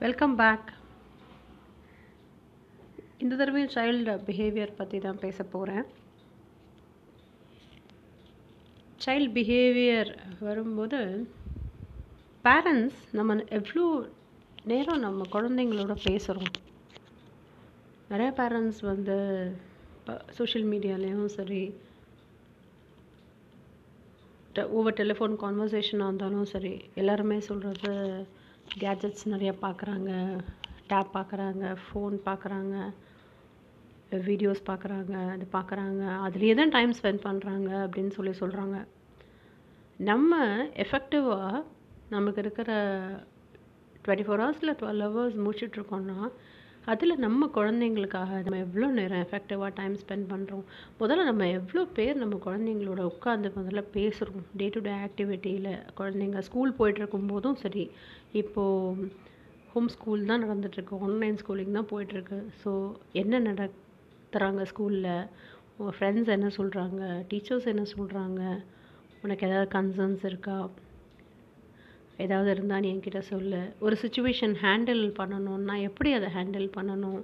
Welcome back இந்த தடவையும் child behaviour பற்றி தான் பேச போகிறேன் சைல்டு பிஹேவியர் வரும்போது பேரண்ட்ஸ் நம்ம எவ்வளோ நேரம் நம்ம குழந்தைங்களோட பேசுகிறோம் நிறைய பேரண்ட்ஸ் வந்து சோஷியல் மீடியாலேயும் சரி ஒவ்வொரு டெலிஃபோன் கான்வர்சேஷனாக இருந்தாலும் சரி எல்லாருமே சொல்கிறது கேஜெட்ஸ் நிறைய பார்க்குறாங்க டேப் பார்க்குறாங்க ஃபோன் பார்க்குறாங்க வீடியோஸ் பார்க்குறாங்க அது பார்க்குறாங்க. அதுலேயே தான் டைம் ஸ்பெண்ட் பண்ணுறாங்க அப்படின்னு சொல்லி சொல்கிறாங்க நம்ம எஃபெக்டிவாக நமக்கு இருக்கிற டுவெண்ட்டி ஃபோர் ஹவர்ஸில் டுவெல் ஹவர்ஸ் முடிச்சிட்ருக்கோன்னா அதில் நம்ம குழந்தைங்களுக்காக நம்ம எவ்வளோ நேரம் எஃபெக்டிவாக டைம் ஸ்பெண்ட் பண்ணுறோம் முதல்ல நம்ம எவ்வளோ பேர் நம்ம குழந்தைங்களோட உட்காந்து முதல்ல பேசுகிறோம் டே டு டே ஆக்டிவிட்டியில் குழந்தைங்க ஸ்கூல் போயிட்டுருக்கும் போதும் சரி இப்போது ஹோம் ஸ்கூல் தான் நடந்துகிட்ருக்கு ஆன்லைன் ஸ்கூலிங் தான் போயிட்டுருக்கு. ஸோ என்ன நடத்துகிறாங்க ஸ்கூலில் உங்கள் ஃப்ரெண்ட்ஸ் என்ன சொல்கிறாங்க டீச்சர்ஸ் என்ன சொல்கிறாங்க உனக்கு ஏதாவது கன்சர்ன்ஸ் இருக்கா? ஏதாவது இருந்தால் நீ என்கிட்ட சொல்லு. ஒரு சுச்சுவேஷன் ஹேண்டில் பண்ணணும்னா எப்படி அதை ஹேண்டில் பண்ணணும்?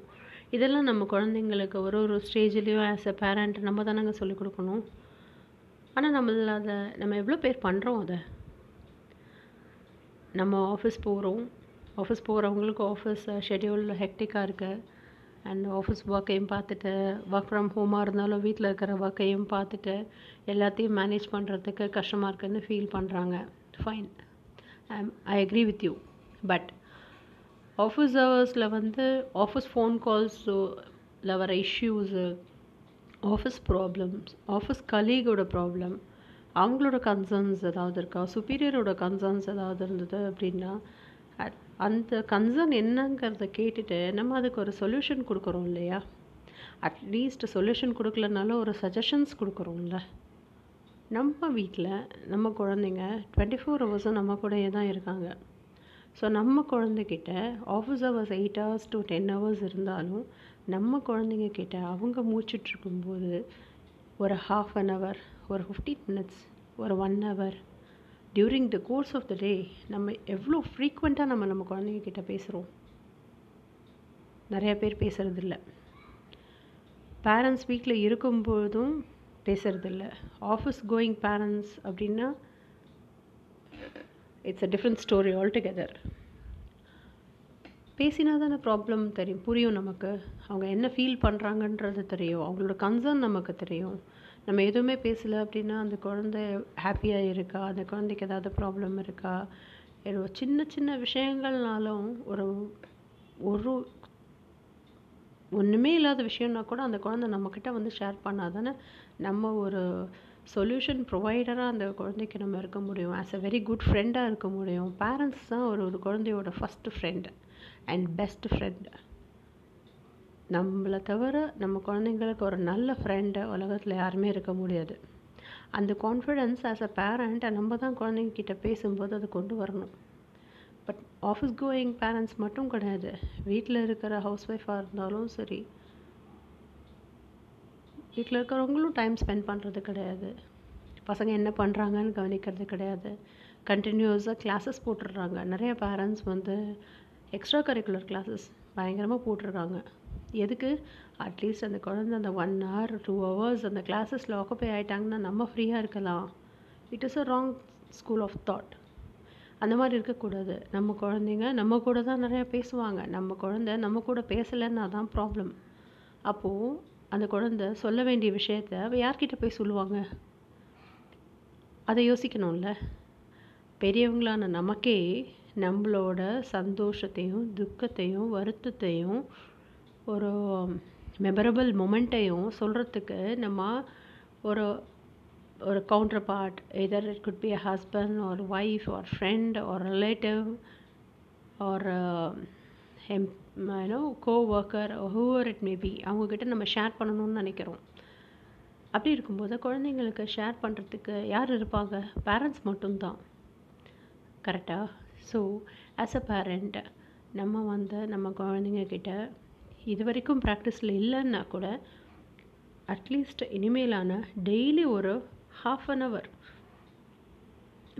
இதெல்லாம் நம்ம குழந்தைங்களுக்கு ஒரு ஒரு ஸ்டேஜ்லேயும் ஆஸ் அ பேரண்ட் நம்ம தானங்க சொல்லிக் கொடுக்கணும். ஆனால் நம்மள அதை நம்ம எவ்வளோ பேர் பண்ணுறோம் அதை? நம்ம ஆஃபீஸ் போகிறோம் ஆஃபீஸ் போகிறவங்களுக்கு ஆஃபீஸ் ஷெட்யூல் ஹெக்டிக்காக இருக்குது அண்ட் ஆஃபீஸ் ஒர்க்கையும் பார்த்துட்டு ஒர்க் ஃப்ரம் ஹோமாக இருந்தாலும் வீட்டில் இருக்கிற ஒர்க்கையும் பார்த்துட்டு எல்லாத்தையும் மேனேஜ் பண்ணுறதுக்கு கஷ்டமாக இருக்குதுன்னு ஃபீல் பண்ணுறாங்க fine I agree with you but office ஹவர்ஸில் வந்து ஆஃபீஸ் ஃபோன் கால்ஸில் வர இஷ்யூஸு ஆஃபீஸ் ப்ராப்ளம்ஸ் ஆஃபீஸ் கலீகோட ப்ராப்ளம் அவங்களோட கன்சர்ன்ஸ் ஏதாவது இருக்கா? சுப்பீரியரோட கன்சர்ன்ஸ் ஏதாவது இருந்தது அப்படின்னா அந்த கன்சர்ன் என்னங்கிறத கேட்டுட்டு நம்ம அதுக்கு ஒரு சொல்யூஷன் கொடுக்குறோம் இல்லையா? அட்லீஸ்ட் சொல்யூஷன் கொடுக்கலனாலும் ஒரு சஜஷன்ஸ் கொடுக்குறோம்ல. நம்ம வீட்டில் நம்ம குழந்தைங்க டுவெண்ட்டி ஃபோர் ஹவர்ஸும் நம்ம கூடயே தான் இருக்காங்க. ஸோ நம்ம குழந்தைகிட்ட office hours eight hours to ten hours இருந்தாலும் நம்ம குழந்தைங்க கிட்ட அவங்க மூச்சுட்ருக்கும்போது ஒரு ஹாஃப் அன் ஹவர் ஒரு ஃபிஃப்டீன் மினிட்ஸ் ஒரு one hour during the course of the day நம்ம எவ்வளோ ஃப்ரீக்வெண்ட்டாக நம்ம நம்ம குழந்தைங்க கிட்ட பேசுகிறோம் நிறையா பேர் பேசுகிறதில்ல பேரண்ட்ஸ் வீட்டில் இருக்கும்போதும் பேசுகிறதில்ல ஆஃபீஸ் கோயிங் பேரண்ட்ஸ் அப்படின்னா it's a different story altogether பேசினா தானே ப்ராப்ளம் தெரியும் புரியும் நமக்கு. அவங்க என்ன ஃபீல் பண்ணுறாங்கன்றது தெரியும். அவங்களோட கன்சர்ன் நமக்கு தெரியும். நம்ம எதுவுமே பேசலை அப்படின்னா அந்த குழந்தை ஹாப்பியாக இருக்கா? அந்த குழந்தைக்கு ஏதாவது ப்ராப்ளம் இருக்கா? சின்ன சின்ன விஷயங்கள்னாலும் ஒரு ஒரு ஒன்றுமே இல்லாத விஷயம்னா கூட அந்த குழந்தை நம்மக்கிட்ட வந்து ஷேர் பண்ணால் தானே நம்ம ஒரு சொல்யூஷன் ப்ரொவைடராக அந்த குழந்தைக்கு நம்ம இருக்க முடியும். ஆஸ் அ வெரி குட் ஃப்ரெண்டாக இருக்க முடியும். பேரண்ட்ஸ் தான் ஒரு ஒரு குழந்தையோட first friend and best friend நம்மளை தவிர நம்ம குழந்தைங்களுக்கு ஒரு நல்ல ஃப்ரெண்டு உலகத்தில் யாருமே இருக்க முடியாது. அந்த கான்ஃபிடென்ஸ் ஆஸ் அ பேரண்ட் நம்ம தான் குழந்தைங்கக்கிட்ட பேசும்போது அதை கொண்டு வரணும். பட் ஆஃபீஸ் கோயிங் பேரண்ட்ஸ் மட்டும் கிடையாது. வீட்டில் இருக்கிற ஹவுஸ் ஒய்ஃபாக இருந்தாலும் சரி. வீட்டில் இருக்கிறவங்களும் டைம் ஸ்பெண்ட் பண்ணுறது கிடையாது. பசங்க என்ன பண்ணுறாங்கன்னு கவனிக்கிறது கிடையாது. கண்டினியூஸாக கிளாஸஸ் போட்டுடுறாங்க. நிறைய பேரண்ட்ஸ் வந்து எக்ஸ்ட்ரா கரிக்குலர் கிளாஸஸ் பயங்கரமாக போட்டிருக்காங்க எதுக்கு அட்லீஸ்ட் அந்த குழந்தை அந்த ஒன் ஹவர் டூ ஹவர்ஸ் அந்த கிளாஸஸில் ஆக்குப்பை ஆகிட்டாங்கன்னா நம்ம ஃப்ரீயாக இருக்கலாம். It is a wrong school of thought அந்த மாதிரி இருக்கக்கூடாது. நம்ம குழந்தைங்க நம்ம கூட தான் நிறையா பேசுவாங்க. நம்ம குழந்த நம்ம கூட பேசலைன்னா தான் ப்ராப்ளம் அப்போது அந்த குழந்தை சொல்ல வேண்டிய விஷயத்த யார்கிட்ட போய் சொல்லுவாங்க? அதை யோசிக்கணும்ல. பெரியவங்களான நமக்கே நம்மளோட சந்தோஷத்தையும் துக்கத்தையும் வருத்தத்தையும் ஒரு மெமரபிள் மொமெண்ட்டையும் சொல்கிறதுக்கு நம்ம ஒரு ஒரு counterpart either it could be a husband ஒரு ஒய்ஃப் ஒரு ஃப்ரெண்ட் ஒரு ரிலேட்டிவ் ஒரு M you know co worker whoever it may be அவங்கக்கிட்ட நம்ம ஷேர் பண்ணணும்னு நினைக்கிறோம். அப்படி இருக்கும்போது குழந்தைங்களுக்கு ஷேர் பண்ணுறதுக்கு யார் இருப்பாங்க? பேரண்ட்ஸ் மட்டும்தான். கரெக்டாக ஸோ ஆஸ் அ பேரண்ட் நம்ம வந்து நம்ம குழந்தைங்கக்கிட்ட இது வரைக்கும் ப்ராக்டிஸில் இல்லைன்னா கூட அட்லீஸ்ட் இனிமேலான டெய்லி ஒரு half an hour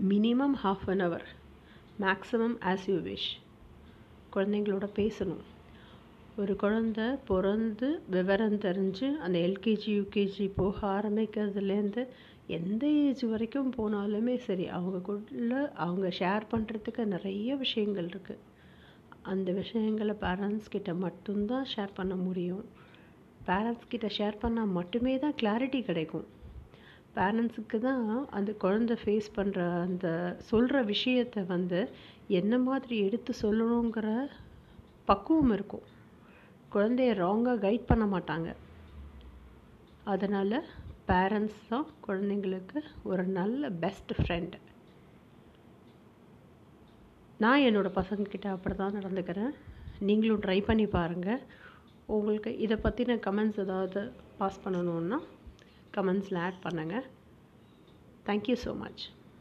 minimum half an hour maximum as you wish குழந்தைங்களோட பேசணும். ஒரு குழந்த பிறந்து விவரம் தெரிஞ்சு அந்த எல்கேஜி யூகேஜி போக ஆரம்பிக்கிறதுலேருந்து எந்த ஏஜ் வரைக்கும் போனாலுமே சரி அவங்கக்குள்ள அவங்க ஷேர் பண்ணுறதுக்கு நிறைய விஷயங்கள் இருக்குது அந்த விஷயங்களை பேரண்ட்ஸ் கிட்ட மட்டும்தான் ஷேர் பண்ண முடியும். பேரண்ட்ஸ் கிட்ட ஷேர் பண்ணால் மட்டுமே தான் கிளாரிட்டி கிடைக்கும். பேரண்ட்ஸுக்கு தான் அந்த குழந்த ஃபேஸ் பண்ணுற அந்த சொல்கிற விஷயத்தை வந்து என்ன மாதிரி எடுத்து சொல்லணுங்கிற பக்குவம் இருக்கும். குழந்தைய ராங்காக கைட் பண்ண மாட்டாங்க. அதனால் பேரண்ட்ஸ் தான் குழந்தைங்களுக்கு ஒரு நல்ல பெஸ்ட் ஃப்ரெண்டு நான் என்னோடய பசங்கக்கிட்ட அப்படி தான் நடந்துக்கிறேன். நீங்களும் ட்ரை பண்ணி பாருங்கள் உங்களுக்கு இதை பற்றின கமெண்ட்ஸ் ஏதாவது பாஸ் பண்ணணுன்னா கமெண்ட்ஸில் ஆட் பண்ணுங்கள் தேங்க்யூ ஸோ மச்